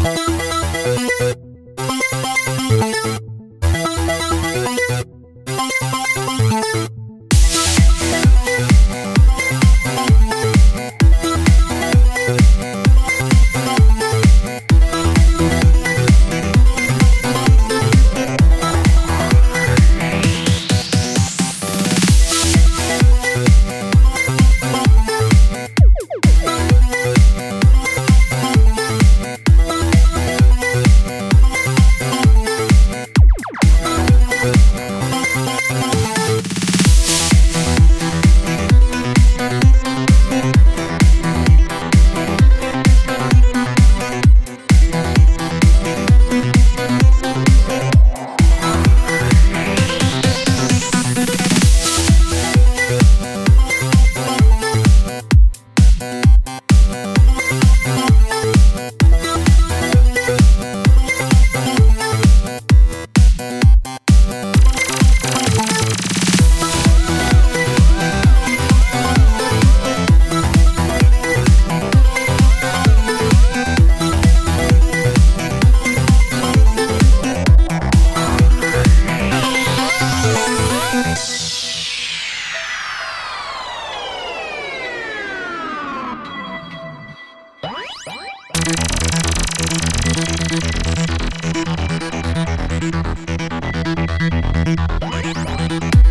Thank you. Thank